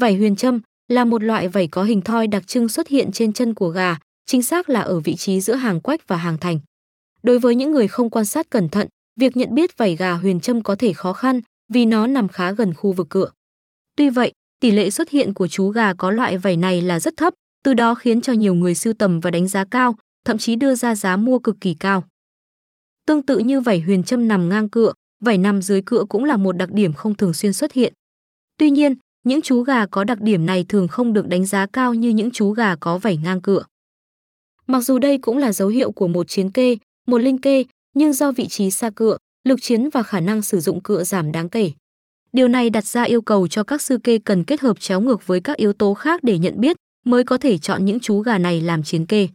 Vảy huyền châm là một loại vảy có hình thoi đặc trưng xuất hiện trên chân của gà, chính xác là ở vị trí giữa hàng quách và hàng thành. Đối với những người không quan sát cẩn thận, việc nhận biết vảy gà huyền châm có thể khó khăn vì nó nằm khá gần khu vực cựa. Tuy vậy, tỷ lệ xuất hiện của chú gà có loại vảy này là rất thấp, từ đó khiến cho nhiều người sưu tầm và đánh giá cao, thậm chí đưa ra giá mua cực kỳ cao. Tương tự như vảy huyền châm nằm ngang cựa, vảy nằm dưới cựa cũng là một đặc điểm không thường xuyên xuất hiện. Tuy nhiên, những chú gà có đặc điểm này thường không được đánh giá cao như những chú gà có vảy ngang cựa. Mặc dù đây cũng là dấu hiệu của một chiến kê, một linh kê, nhưng do vị trí xa cựa, lực chiến và khả năng sử dụng cựa giảm đáng kể. Điều này đặt ra yêu cầu cho các sư kê cần kết hợp chéo ngược với các yếu tố khác để nhận biết, mới có thể chọn những chú gà này làm chiến kê.